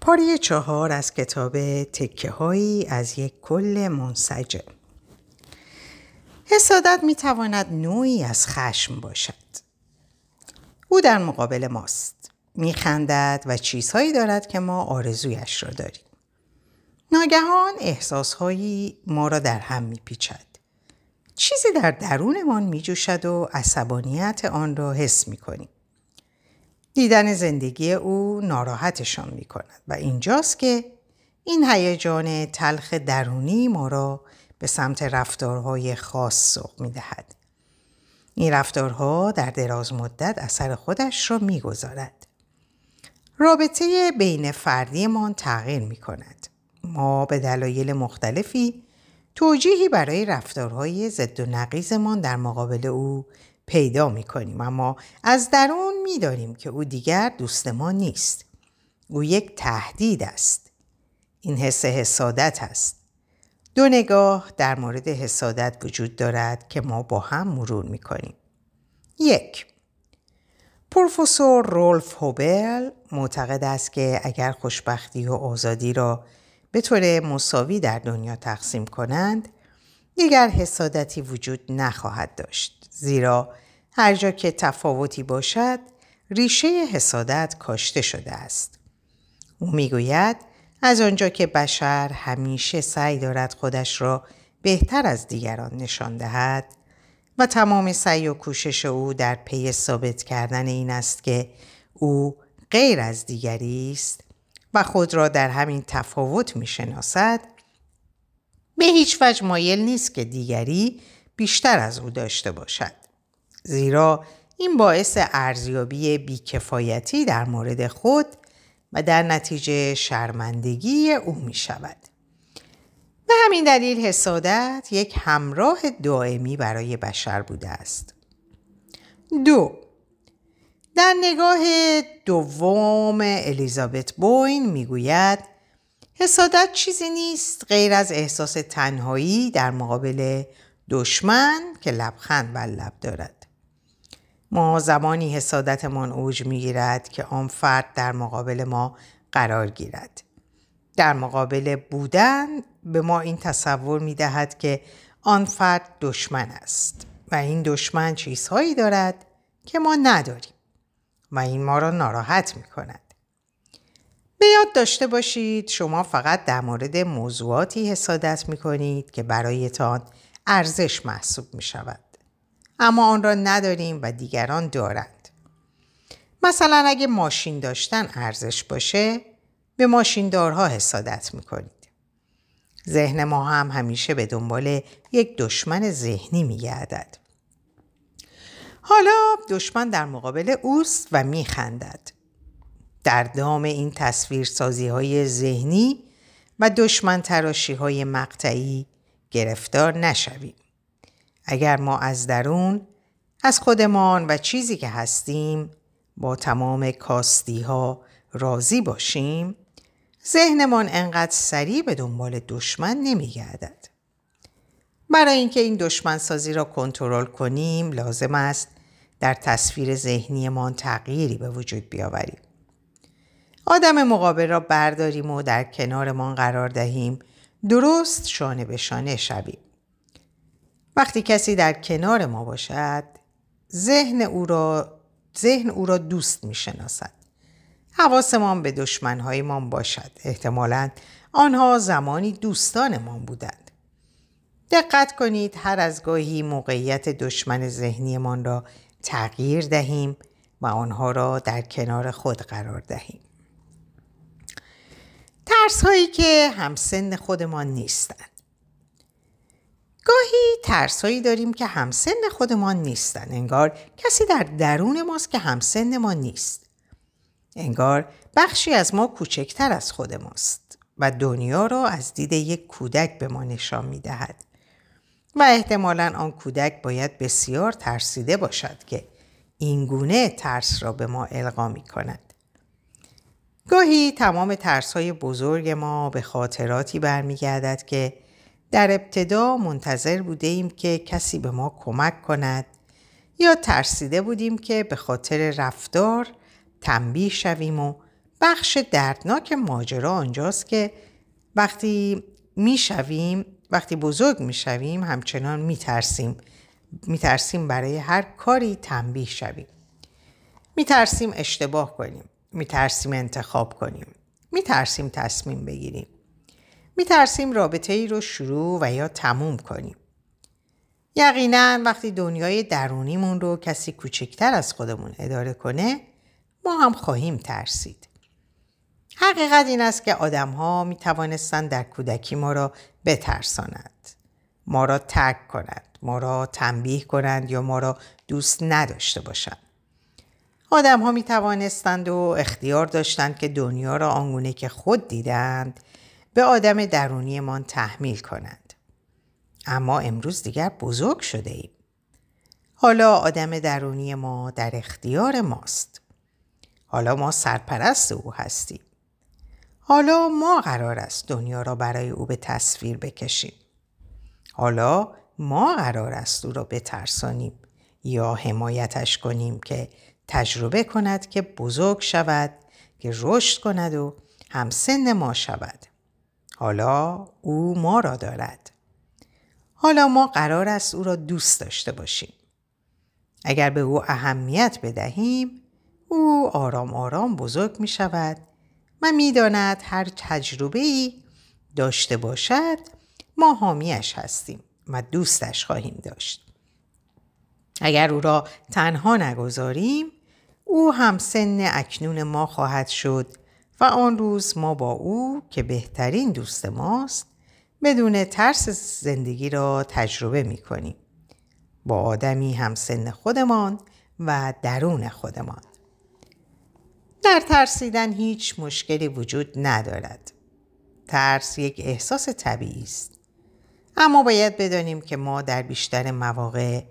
پاره چهار از کتاب تکه هایی از یک کل منسجم حسادت می تواند نوعی از خشم باشد. او در مقابل ماست. می خندد و چیزهایی دارد که ما آرزویش را داریم. ناگهان احساسهایی ما را در هم می پیچد. چیزی در درونمان می جوشد و عصبانیت آن را حس می کنیم. دیدن زندگی او ناراحتشان می کند و اینجاست که این هیجان تلخ درونی ما را به سمت رفتارهای خاص سوق می دهد. این رفتارها در دراز مدت اثر خودش را می گذارد. رابطه بین فردیمان تغییر می کند. ما به دلایل مختلفی توجیهی برای رفتارهای ضد و نقیزمان در مقابل او پیدا می کنیم اما از درون می داریم که او دیگر دوست ما نیست. او یک تهدید است. این حس حسادت است. دو نگاه در مورد حسادت وجود دارد که ما با هم مرور می کنیم. یک پروفسور رولف هوبل معتقد است که اگر خوشبختی و آزادی را به طور مساوی در دنیا تقسیم کنند دیگر حسادتی وجود نخواهد داشت زیرا هر جا که تفاوتی باشد ریشه حسادت کاشته شده است او می‌گوید از آنجا که بشر همیشه سعی دارد خودش را بهتر از دیگران نشان دهد و تمام سعی و کوشش او در پی ثابت کردن این است که او غیر از دیگری است و خود را در همین تفاوت می شناسد به هیچ وجه مایل نیست که دیگری بیشتر از او داشته باشد. زیرا این باعث ارزیابی بیکفایتی در مورد خود و در نتیجه شرمندگی او می شود. به همین دلیل حسادت یک همراه دائمی برای بشر بوده است. دو در نگاه دوم الیزابت بوین می‌گوید حسادت چیزی نیست غیر از احساس تنهایی در مقابل دشمن که لبخند بر لب دارد. ما زمانی حسادتمان اوج می‌گیرد که آن فرد در مقابل ما قرار گیرد. در مقابل بودن به ما این تصور می دهد که آن فرد دشمن است و این دشمن چیزهایی دارد که ما نداریم. و این ما را ناراحت می کند. به یاد داشته باشید شما فقط در مورد موضوعاتی حسادت می کنید که برایتان ارزش محسوب می شود. اما آن را نداریم و دیگران دارند. مثلا اگه ماشین داشتن ارزش باشه به ماشیندارها حسادت می کنید. ذهن ما هم همیشه به دنبال یک دشمن ذهنی می گردد. حالا دشمن در مقابل اوست و میخندد. در دام این تصویر سازی های ذهنی و دشمن تراشی های مقطعی گرفتار نشویم. اگر ما از درون از خودمان و چیزی که هستیم با تمام کاستی ها راضی باشیم ذهنمان انقدر سریع به دنبال دشمن نمیگردد. برای اینکه این دشمن سازی را کنترل کنیم لازم است در تصویر ذهنیمان تغییری به وجود بیاوریم. آدم مقابل را برداریم و در کنارمان قرار دهیم درست شانه به شانه شویم. وقتی کسی در کنار ما باشد ذهن او را, ذهن او را دوست می شناسد. حواسمان به دشمنهایمان باشد. احتمالا آنها زمانی دوستانمان بودند. دقت کنید هر از گاهی موقعیت دشمن ذهنیمان را تغییر دهیم و آنها را در کنار خود قرار دهیم. ترس هایی که همسن خودمان نیستند. گاهی ترس هایی داریم که همسن خودمان نیستند. انگار کسی در درون ماست که همسن ما نیست. انگار بخشی از ما کوچکتر از خود ماست و دنیا را از دید یک کودک به ما نشان می دهد. و احتمالا آن کودک باید بسیار ترسیده باشد که اینگونه ترس را به ما القا می کند. گاهی تمام ترس های بزرگ ما به خاطراتی برمیگردد که در ابتدا منتظر بوده ایم که کسی به ما کمک کند یا ترسیده بودیم که به خاطر رفتار تنبیه شویم و بخش دردناک ماجرا آنجاست که وقتی می‌شویم وقتی بزرگ می‌شویم همچنان میترسیم. میترسیم برای هر کاری تنبیه شویم. میترسیم اشتباه کنیم. میترسیم انتخاب کنیم. میترسیم تصمیم بگیریم. میترسیم رابطه ای رو شروع و یا تموم کنیم. یقینا وقتی دنیای درونیمون رو کسی کوچکتر از خودمون اداره کنه ما هم خواهیم ترسید. حقیقت این است که آدم ها می توانستند در کودکی ما را بترسانند. ما را ترک کنند ما را تنبیه کنند یا ما را دوست نداشته باشند. آدم ها می توانستند و اختیار داشتند که دنیا را آنگونه که خود دیدند به آدم درونیمان تحمیل کنند. اما امروز دیگر بزرگ شده ایم. حالا آدم درونی ما در اختیار ماست. حالا ما سرپرست او هستیم. حالا ما قرار است دنیا را برای او به تصویر بکشیم. حالا ما قرار است او را بترسانیم یا حمایتش کنیم که تجربه کند که بزرگ شود که رشد کند و همسن ما شود. حالا او ما را دارد. حالا ما قرار است او را دوست داشته باشیم. اگر به او اهمیت بدهیم او آرام آرام بزرگ می شود و می داند هر تجربه ای داشته باشد ما حامیش هستیم و دوستش خواهیم داشت. اگر او را تنها نگذاریم او هم سن اکنون ما خواهد شد و آن روز ما با او که بهترین دوست ماست بدون ترس زندگی را تجربه می کنیم. با آدمی هم سن خودمان و درون خودمان. در ترسیدن هیچ مشکلی وجود ندارد. ترس یک احساس طبیعی است. اما باید بدانیم که ما در بیشتر مواقع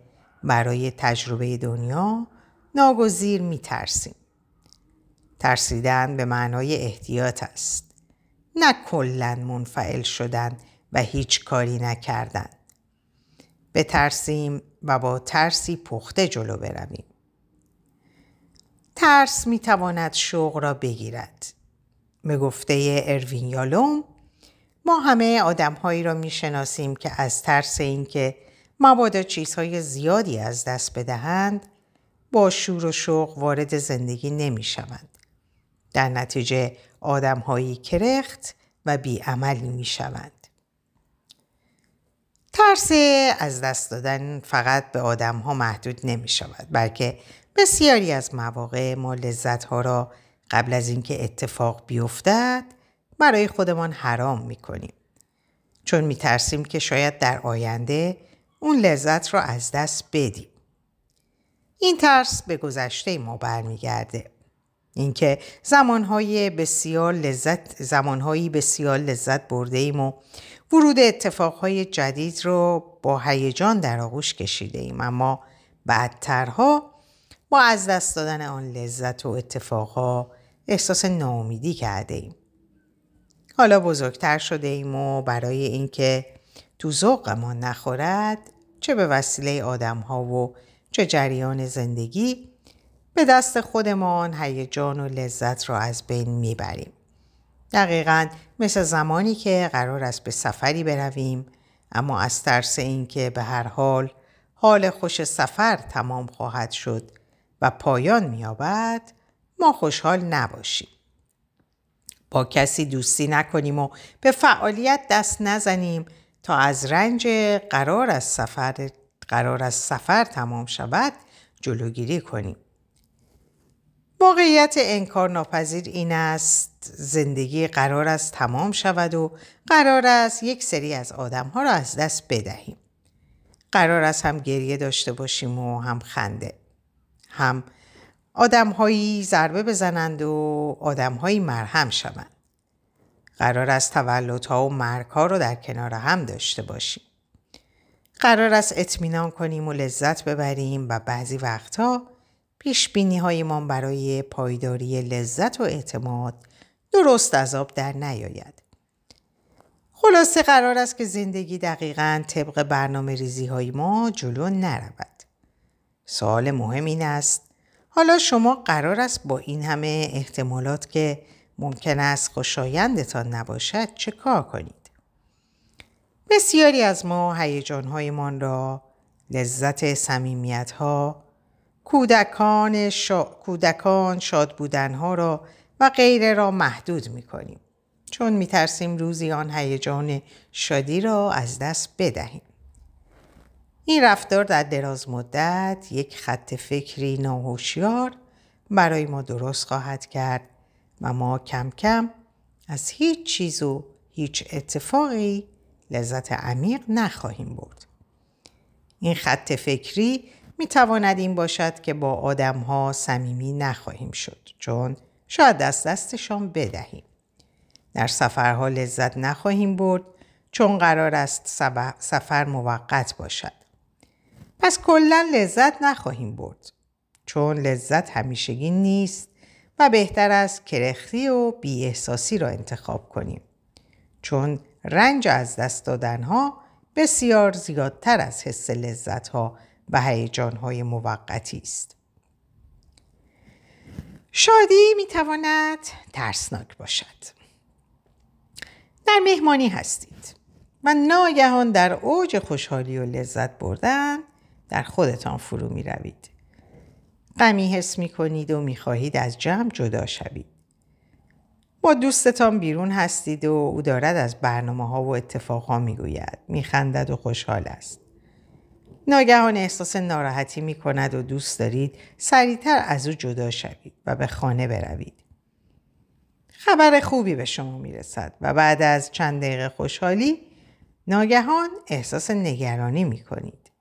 برای تجربه دنیا ناگزیر می ترسیم. ترسیدن به معنای احتیاط است. نه کلا منفعل شدن و هیچ کاری نکردن. بترسیم و با ترسی پخته جلو برویم. ترس می تواند شوق را بگیرد. به گفته اروین یالوم ما همه آدمهایی را می شناسیم که از ترس اینکه مبادا چیزهای زیادی از دست بدهند با شور و شوق وارد زندگی نمی شوند. در نتیجه آدمهایی کرخت و بیعملی می شوند. ترس از دست دادن فقط به آدم ها محدود نمی شود بلکه بسیاری از مواقع ما لذت ها را قبل از اینکه اتفاق بیفتد برای خودمان حرام می کنیم. چون می ترسیم که شاید در آینده اون لذت را از دست بدیم. این ترس به گذشته ما برمیگرده. اینکه زمانهای بسیار لذت زمانهایی بسیار لذت برده ایم و ورود اتفاقهای جدید رو با هیجان در آغوش کشیده ایم اما بعدترها با از دست دادن آن لذت و اتفاقها احساس ناامیدی کرده ایم. حالا بزرگتر شده ایم و برای اینکه تو ذوقمان نخورد چه به وسیله آدم ها و چه جریان زندگی به دست خودمان هیجان و لذت را از بین می‌بریم. دقیقا مثل زمانی که قرار است به سفری برویم اما از ترس اینکه به هر حال حال خوش سفر تمام خواهد شد و پایان مییابد ما خوشحال نباشیم. با کسی دوستی نکنیم و به فعالیت دست نزنیم تا از رنج قرار از سفر قرار از سفر تمام شود جلوگیری کنیم. واقعیت انکار ناپذیر این است زندگی قرار است تمام شود و قرار است یک سری از آدم ها را از دست بدهیم. قرار است هم گریه داشته باشیم و هم خنده. هم آدم هایی ضربه بزنند و آدم هایی مرهم شوند. قرار است تولدها و مرگها رو در کنار هم داشته باشیم. قرار است اطمینان کنیم و لذت ببریم و بعضی وقتها پیش بینی ما برای پایداری لذت و اعتماد درست از آب در نیاید. خلاصه قرار است که زندگی دقیقا طبق برنامه ریزی های ما جلو نرود. سوال مهم این است حالا شما قرار است با این همه احتمالات که ممکن است خوشایندتان نباشد چه کار کنید؟ بسیاری از ما هیجانهایمان را لذت سمیمیت ها، کودکان, شا... کودکان شاد بودنها را و غیره را محدود می کنیم. چون می ترسیم روزی آن هیجان شادی را از دست بدهیم. این رفتار در دراز مدت یک خط فکری ناهوشیار برای ما درست خواهد کرد و ما کم کم از هیچ چیز و هیچ اتفاقی لذت عمیق نخواهیم برد. این خط فکری می تواند این باشد که با آدم ها صمیمی نخواهیم شد چون شاید دست دستشان بدهیم. در سفرها لذت نخواهیم برد چون قرار است سفر موقت باشد. پس کلا لذت نخواهیم برد چون لذت همیشگی نیست و بهتر است کرختی و بی احساسی را انتخاب کنیم چون رنج از دست دادنها بسیار زیادتر از حس لذت ها و هیجان های موقتی است. شادی می تواند ترسناک باشد. در مهمانی هستید و ناگهان در اوج خوشحالی و لذت بردن در خودتان فرو می روید. غمی حس می کنید و می خواهید از جمع جدا شوید. با دوستتان بیرون هستید و او دارد از برنامه ها و اتفاق ها می گوید. می خندد و خوشحال است. ناگهان احساس ناراحتی می کند و دوست دارید سریعتر از او جدا شوید و به خانه بروید. خبر خوبی به شما می رسد و بعد از چند دقیقه خوشحالی ناگهان احساس نگرانی می کنید.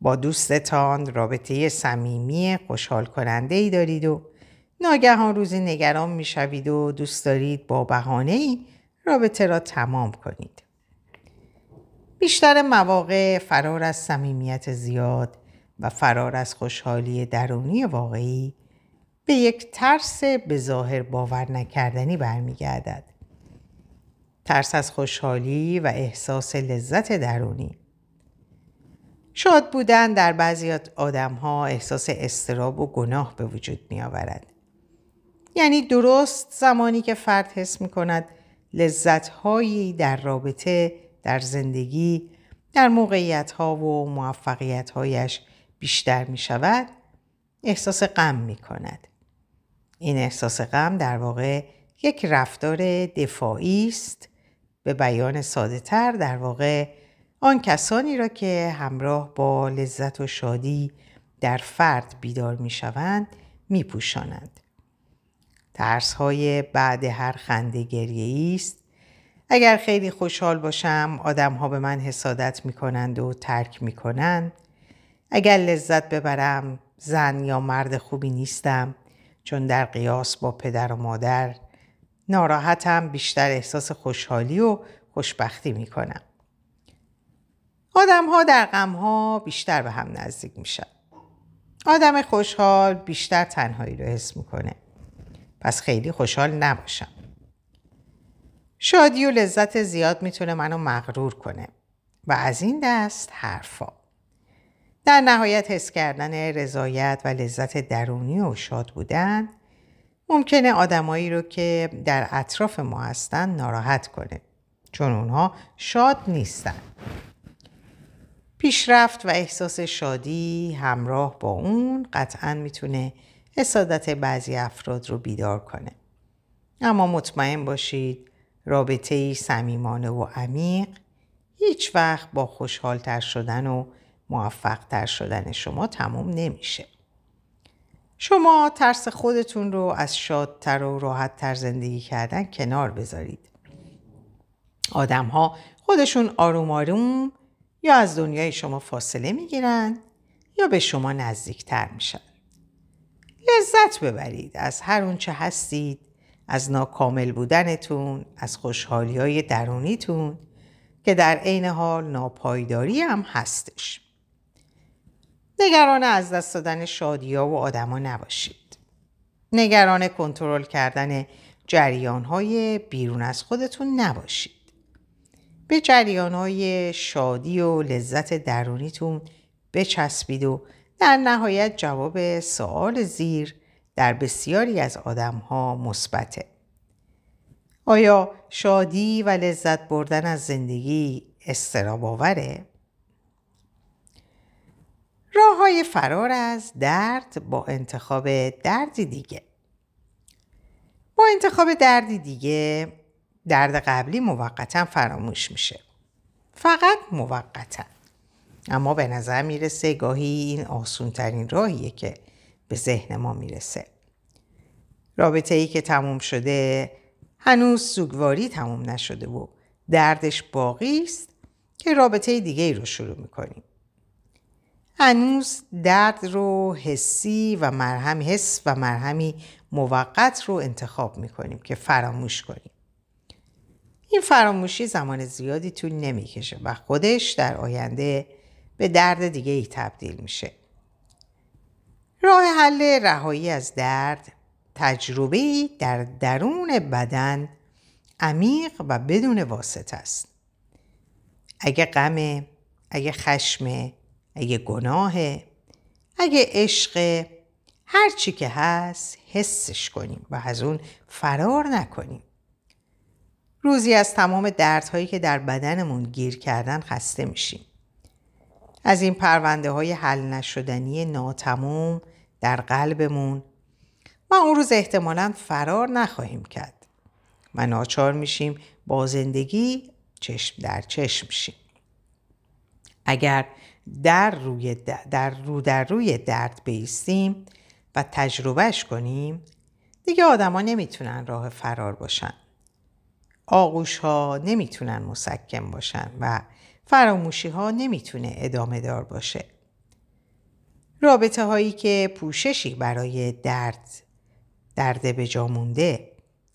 با دوستتان رابطه صمیمی خوشحال کننده ای دارید و ناگهان روزی نگران می شوید و دوست دارید با بهانه ای رابطه را تمام کنید. بیشتر مواقع فرار از صمیمیت زیاد و فرار از خوشحالی درونی واقعی به یک ترس به ظاهر باور نکردنی برمیگردد. ترس از خوشحالی و احساس لذت درونی. شاد بودن در بعضی آدم ها احساس استراب و گناه به وجود می آورد. یعنی درست زمانی که فرد حس می کند لذت هایی در رابطه، در زندگی، در موقعیت ها و موفقیت هایش بیشتر می شود، احساس غم می کند. این احساس غم در واقع یک رفتار دفاعی است به بیان ساده تر در واقع آن کسانی را که همراه با لذت و شادی در فرد بیدار می شوند می پوشانند. ترس های بعد هر خنده گریه است. اگر خیلی خوشحال باشم آدم ها به من حسادت می کنند و ترک می کنند. اگر لذت ببرم زن یا مرد خوبی نیستم چون در قیاس با پدر و مادر ناراحتم بیشتر احساس خوشحالی و خوشبختی می کنم. آدم ها در غم ها بیشتر به هم نزدیک میشن. آدم خوشحال بیشتر تنهایی رو حس می‌کنه. پس خیلی خوشحال نباشم. شادی و لذت زیاد می‌تونه منو مغرور کنه و از این دست حرفا. در نهایت حس کردن رضایت و لذت درونی و شاد بودن ممکنه آدمایی رو که در اطراف ما هستن ناراحت کنه چون اونها شاد نیستن. پیشرفت و احساس شادی همراه با اون قطعا می‌تونه حسادت بعضی افراد رو بیدار کنه. اما مطمئن باشید رابطه صمیمانه و عمیق هیچ وقت با خوشحالتر شدن و موفقتر شدن شما تموم نمیشه. شما ترس خودتون رو از شادتر و راحتتر زندگی کردن کنار بذارید. آدم ها خودشون آروم آروم یا از دنیای شما فاصله می‌گیرن یا به شما نزدیکتر میشن. لذت ببرید از هر اونچه هستید از ناکامل بودنتون از خوشحالی های درونیتون که در عین حال ناپایداری هم هستش. نگران از دست دادن شادیا و آدما نباشید. نگران کنترل کردن جریان های بیرون از خودتون نباشید. به جریان های شادی و لذت درونیتون بچسبید و در نهایت جواب سوال زیر در بسیاری از آدم ها مثبته. آیا شادی و لذت بردن از زندگی استراب آوره؟ راه های فرار از درد با انتخاب دردی دیگه با انتخاب دردی دیگه درد قبلی موقتا فراموش میشه فقط موقتا اما به نظر می‌رسه گاهی این آسون ترین راهیه که به ذهن ما می‌رسه. رابطه ای که تموم شده هنوز سوگواری تموم نشده و دردش باقی است که رابطه دیگه ای رو شروع می‌کنیم. هنوز درد رو حسی و مرهم حس و مرهمی موقت رو انتخاب می‌کنیم که فراموش کنیم. این فراموشی زمان زیادی طول نمی‌کشه و خودش در آینده به درد دیگه ای تبدیل میشه. راه حل رهایی از درد تجربه در درون بدن عمیق و بدون واسط است. اگه غم اگه خشم اگه گناه اگه عشق هر چی که هست حسش کنیم و از اون فرار نکنیم. روزی از تمام دردهایی که در بدنمون گیر کردن خسته میشیم. از این پرونده های حل نشدنی ناتموم در قلبمون. و اون روز احتمالا فرار نخواهیم کرد. و ناچار میشیم با زندگی چشم در چشم شیم. اگر در روی در رو در روی درد بیستیم و تجربهش کنیم دیگه آدما نمی‌تونن راه فرار باشن. آغوش ها نمی‌تونن مسکن باشن و فراموشی ها نمی‌تونه ادامه دار باشه. رابطه هایی که پوششی برای درد درد به مونده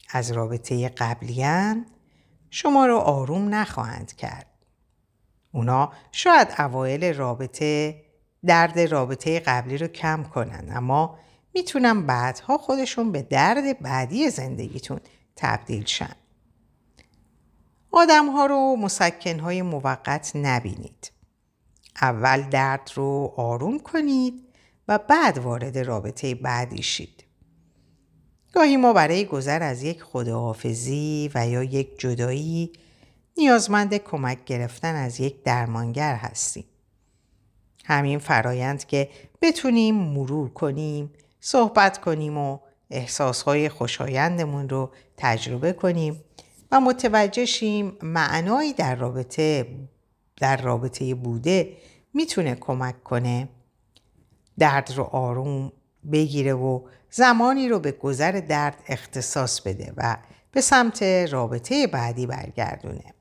از رابطه قبلیان شما رو آروم نخواهند کرد اونا شاید اوایل رابطه درد رابطه قبلی رو کم کنن اما می‌تونن بعدها خودشون به درد بعدی زندگیتون تبدیل شن. آدم ها رو مسکن های موقت نبینید. اول درد رو آروم کنید و بعد وارد رابطه بعدی شید. گاهی ما برای گذر از یک خداحافظی و یا یک جدایی نیازمند کمک گرفتن از یک درمانگر هستیم. همین فرایند که بتونیم مرور کنیم، صحبت کنیم و احساسهای خوشایندمون رو تجربه کنیم و متوجه شیم معنایی در رابطه در رابطه بوده می‌تونه کمک کنه درد رو آروم بگیره و زمانی رو به گذر درد اختصاص بده و به سمت رابطه بعدی برگردونه.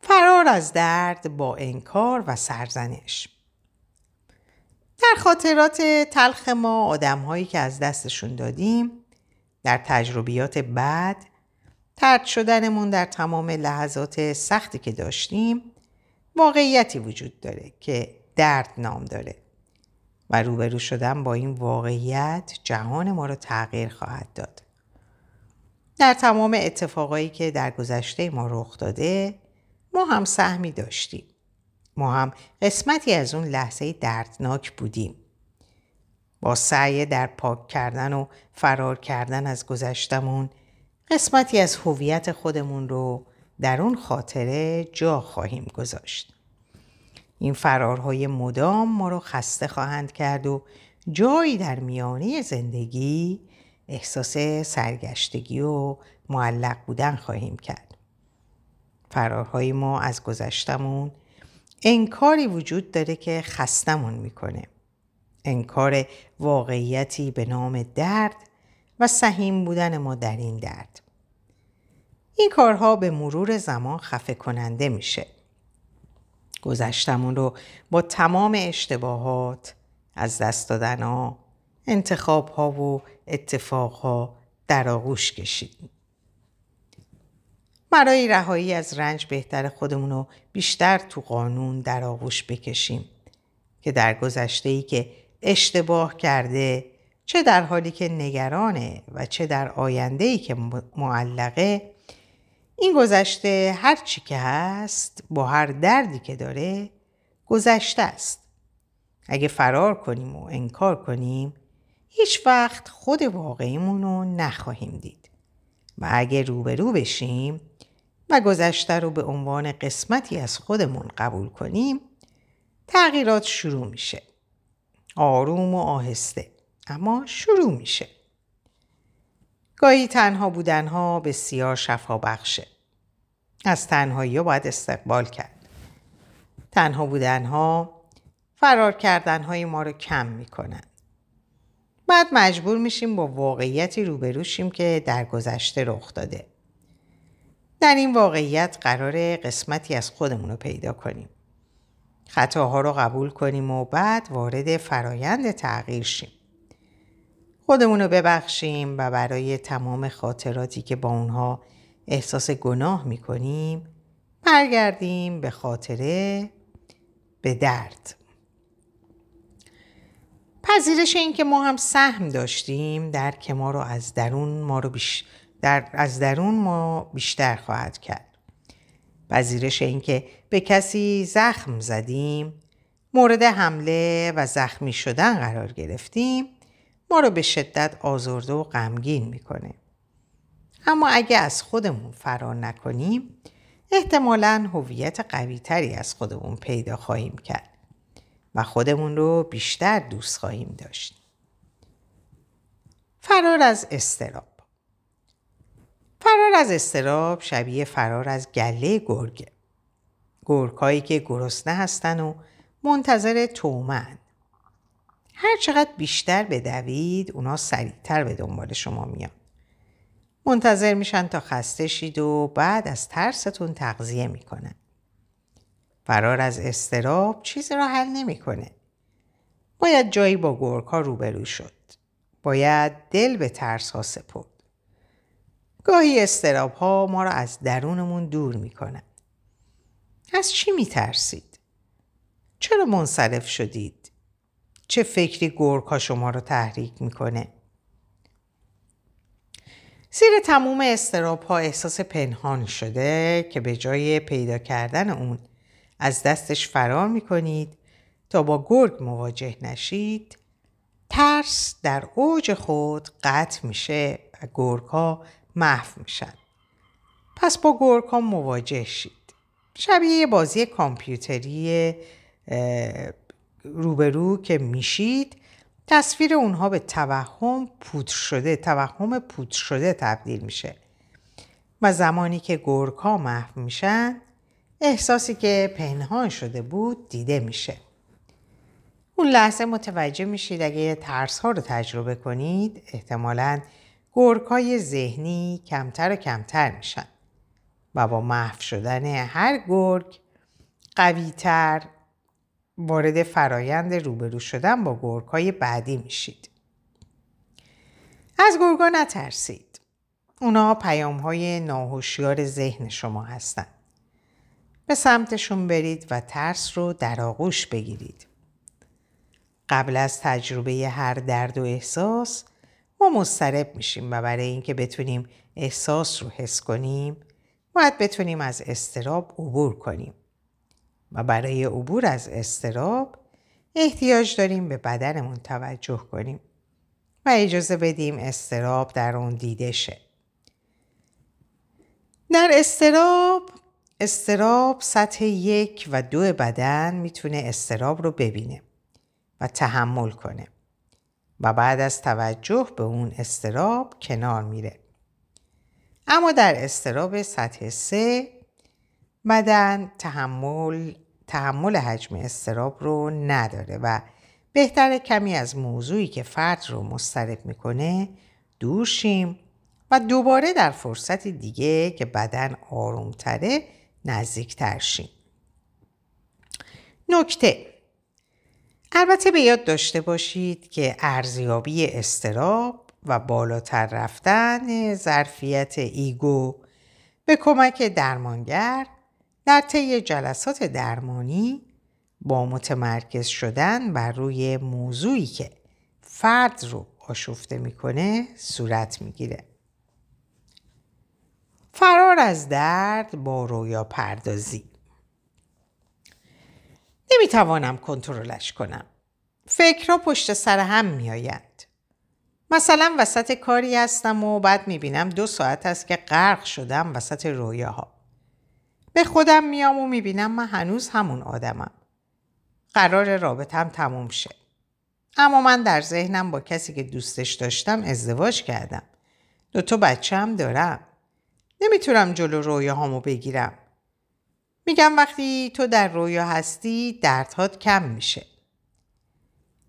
فرار از درد با انکار و سرزنش در خاطرات تلخ ما آدم هایی که از دستشون دادیم در تجربیات بعد ترد شدنمون در تمام لحظات سختی که داشتیم واقعیتی وجود داره که درد نام داره و روبرو شدن با این واقعیت جهان ما رو تغییر خواهد داد. در تمام اتفاقایی که در گذشته ما رخ داده ما هم سهمی داشتیم. ما هم قسمتی از اون لحظه دردناک بودیم. با سعی در پاک کردن و فرار کردن از گذشتمون قسمتی از هویت خودمون رو در اون خاطره جا خواهیم گذاشت. این فرارهای مدام ما رو خسته خواهند کرد و جایی در میانه زندگی احساس سرگشتگی و معلق بودن خواهیم کرد. فرارهای ما از گذشتمون انکاری وجود داره که خستمون می‌کنه. انکار واقعیتی به نام درد و سهیم بودن ما در این درد. این کارها به مرور زمان خفه کننده میشه. گذشتمون رو با تمام اشتباهات از دست دادن ها، انتخاب ها و اتفاق ها در آغوش کشیدیم. برای رهایی از رنج بهتر خودمون رو بیشتر تو قانون در آغوش بکشیم که در گذشته ای که اشتباه کرده چه در حالی که نگرانه و چه در آینده ای که معلقه این گذشته هر چی که هست با هر دردی که داره گذشته است. اگه فرار کنیم و انکار کنیم هیچ وقت خود واقعیمون رو نخواهیم دید. و اگه روبرو بشیم و گذشته رو به عنوان قسمتی از خودمون قبول کنیم تغییرات شروع میشه. آروم و آهسته اما شروع میشه. گاهی تنها بودنها بسیار شفا بخشه. از تنهایی باید استقبال کرد. تنها بودنها فرار کردنهای ما رو کم می‌کنن. بعد مجبور میشیم با واقعیتی روبروشیم که در گذشته رخ داده. در این واقعیت قرار قسمتی از خودمون رو پیدا کنیم. خطاها رو قبول کنیم و بعد وارد فرایند تغییر شیم. خودمون رو ببخشیم و برای تمام خاطراتی که با اونها احساس گناه می‌کنیم برگردیم به خاطره به درد. پذیرش این که ما هم سهم داشتیم درک ما رو از درون ما رو بیش در از درون ما بیشتر خواهد کرد. پذیرش این که به کسی زخم زدیم مورد حمله و زخمی شدن قرار گرفتیم. ما رو به شدت آزرده و غمگین می‌کنه اما اگه از خودمون فرار نکنیم احتمالا هویت قویتری از خودمون پیدا خواهیم کرد و خودمون رو بیشتر دوست خواهیم داشت. فرار از استراب فرار از استراب شبیه فرار از گله گرگه. گرگهایی که گرسنه هستن و منتظر تومن. هر چقدر بیشتر بدوید اونا سریعتر به دنبال شما میان. منتظر میشن تا خسته شید و بعد از ترستون تغذیه می‌کنن. فرار از استراب چیزی را حل نمی‌کنه. باید جایی با گرگها روبرو شد. باید دل به ترس ها سپرد. گاهی استراب ها ما را از درونمون دور می‌کنن. از چی میترسید؟ چرا منصرف شدید؟ چه فکری گرگ شما را تحریک می‌کنه؟ زیر تموم استراب ها احساس پنهان شده که به جای پیدا کردن اون از دستش فرار می‌کنید تا با گرگ مواجه نشید. ترس در اوج خود قطع میشه و گرگ ها محو میشن. پس با گرگ ها مواجه شید. شبیه بازی کامپیوتری روبرو که میشید تصویر اونها به توهم پودر شده توهم پودر شده تبدیل میشه و زمانی که گرگ ها محو میشن احساسی که پنهان شده بود دیده میشه. اون لحظه متوجه میشید اگه ترس ها رو تجربه کنید احتمالا گرگای ذهنی کمتر و کمتر میشن و با محو شدن هر گرگ قویتر وارد فرایند روبرو شدن با گرگای بعدی میشید. از گرگا نترسید. اونا پیام های ناهوشیار ذهن شما هستند. به سمتشون برید و ترس رو در آغوش بگیرید. قبل از تجربه هر درد و احساس ما مضطرب میشیم و برای اینکه بتونیم احساس رو حس کنیم باید بتونیم از استراب عبور کنیم و برای عبور از استراب احتیاج داریم به بدنمون توجه کنیم و اجازه بدیم استراب در اون دیده شه. در استراب استراب سطح یک و دو بدن می‌تونه استراب رو ببینه و تحمل کنه و بعد از توجه به اون استراب کنار میره. اما در استراب سطح سه بدن تحمل تحمل حجم استراب رو نداره و بهتر کمی از موضوعی که فرد رو مسترب می‌کنه دور شیم و دوباره در فرصت دیگه که بدن آرومتره نزدیکتر شیم. نکته البته به یاد داشته باشید که ارزیابی استراب و بالاتر رفتن ظرفیت ایگو به کمک درمانگر در طی جلسات درمانی با متمرکز شدن بر روی موضوعی که فرد رو آشفته می‌کنه صورت می‌گیره. فرار از درد با رویا پردازی نمی‌توانم کنترلش کنم. فکرها پشت سر هم میآیند. مثلا وسط کاری هستم و بعد می‌بینم دو ساعت است که غرق شدم وسط رویاها. به خودم میام و می‌بینم من هنوز همون آدمم. قرار رابطم تموم شه. اما من در ذهنم با کسی که دوستش داشتم ازدواج کردم. دو تا بچه هم دارم. نمی‌تونم جلو رویاهامو بگیرم. میگم وقتی تو در رویا هستی دردهات کم میشه.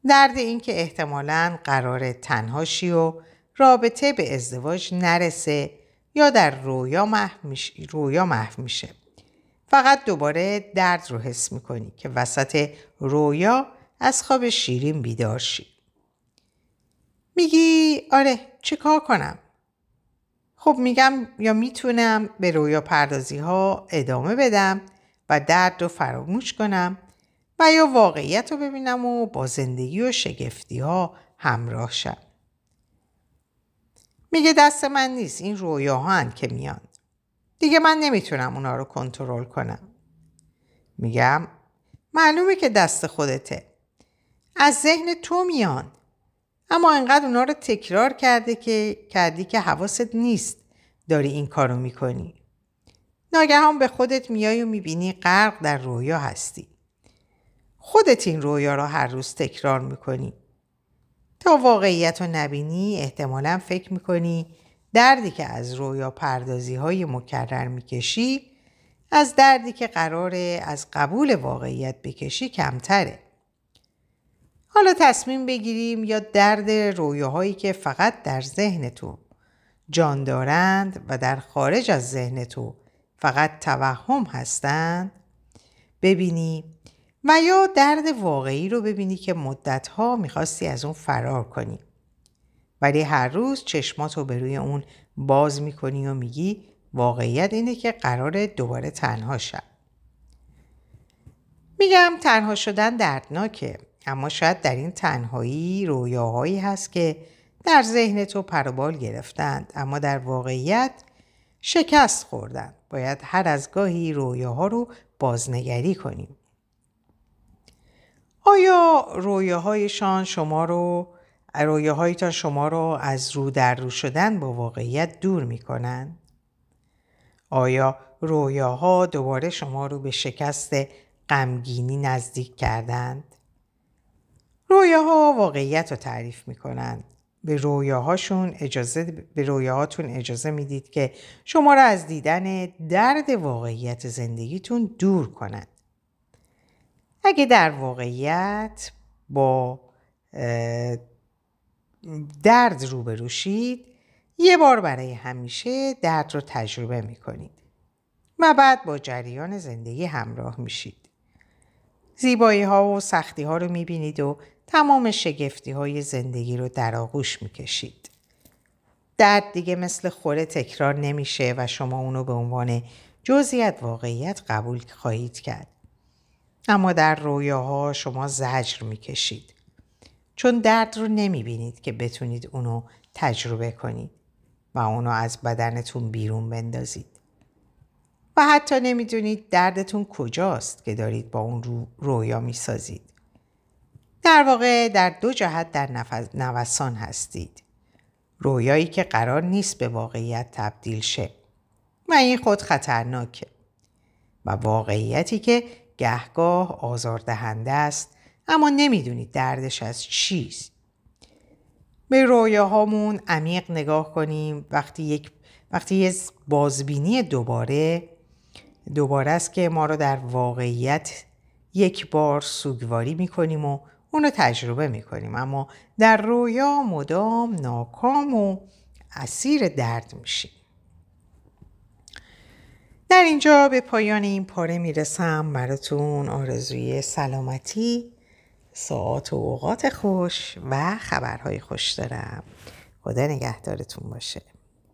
درد این که احتمالا قرار تنهاشی و رابطه به ازدواج نرسه یا در رویا محو میشه. فقط دوباره درد رو حس می‌کنی که وسط رویا از خواب شیرین بیدار شی. میگی آره چه کار کنم؟ خب میگم یا می‌تونم به رویا پردازی ها ادامه بدم و درد رو فراموش کنم و یا واقعیت رو ببینم و با زندگی و شگفتی ها همراه شم. میگه دست من نیست این رویاها که میان. دیگه من نمی‌تونم اونا رو کنترل کنم. میگم معلومه که دست خودته. از ذهن تو میان. اما انقدر اونا رو تکرار کرده که کردی که حواست نیست داری این کارو می‌کنی. ناگهان به خودت میای و می‌بینی غرق در رویا هستی. خودت این رویا را هر روز تکرار می‌کنی. تا واقعیت رو نبینی احتمالا فکر می‌کنی دردی که از رویا پردازی های مکرر می‌کشی از دردی که قراره از قبول واقعیت بکشی کمتره. حالا تصمیم بگیریم یا درد رویاهایی که فقط در ذهن تو جان دارند و در خارج از ذهن تو فقط توهم هستند ببینی و یا درد واقعی رو ببینی که مدتها می‌خواستی از اون فرار کنی ولی هر روز چشماتو به روی اون باز می‌کنی و میگی واقعیت اینه که قرار دوباره تنها شد. میگم تنها شدن دردناکه اما شاید در این تنهایی رویاهایی هست که در ذهن تو پروبال گرفتند اما در واقعیت شکست خوردن باید هر از گاهی رویاها رو بازنگری کنیم آیا رویاهایشان شما رو رویاهایتان شما رو از رو در رو شدن با واقعیت دور می کنند؟ آیا رویاها دوباره شما رو به شکست غمگینی نزدیک کردند؟ رویاها واقعیت رو تعریف می کنند. به رویاهاشون اجازه به رویاهاتون اجازه می‌دید که شما را از دیدن درد واقعیت زندگیتون دور کنند. اگه در واقعیت با درد روبرو شید یه بار برای همیشه درد رو تجربه می‌کنید و بعد با جریان زندگی همراه میشید. زیبایی ها و سختی ها رو می‌بینید و تمام شگفتی های زندگی رو در آغوش می‌کشید. درد دیگه مثل خوره تکرار نمیشه و شما اونو به عنوان جزئیت واقعیت قبول خواهید کرد. اما در رویاها شما زجر می‌کشید. چون درد رو نمی‌بینید که بتونید اونو تجربه کنید و اونو از بدنتون بیرون بندازید. و حتی نمی‌دونید دردتون کجاست که دارید با اون رو رویا می‌سازید. در واقع در دو جهت در نوسان هستید. رویایی که قرار نیست به واقعیت تبدیل شه و این خود خطرناکه و واقعیتی که گهگاه آزاردهنده است اما نمی‌دونید دردش از چیست. به رویاهامون عمیق نگاه کنیم. وقتی یک وقتی یه بازبینی دوباره دوباره است که ما رو در واقعیت یک بار سوگواری می‌کنیم و اونو تجربه می‌کنیم. اما در رویا مدام ناکام و اسیر درد میشیم. در اینجا به پایان این پاره می‌رسم. براتون آرزوی سلامتی. ساعت و اوقات خوش و خبرهای خوش دارم. خدا نگهدارتون باشه.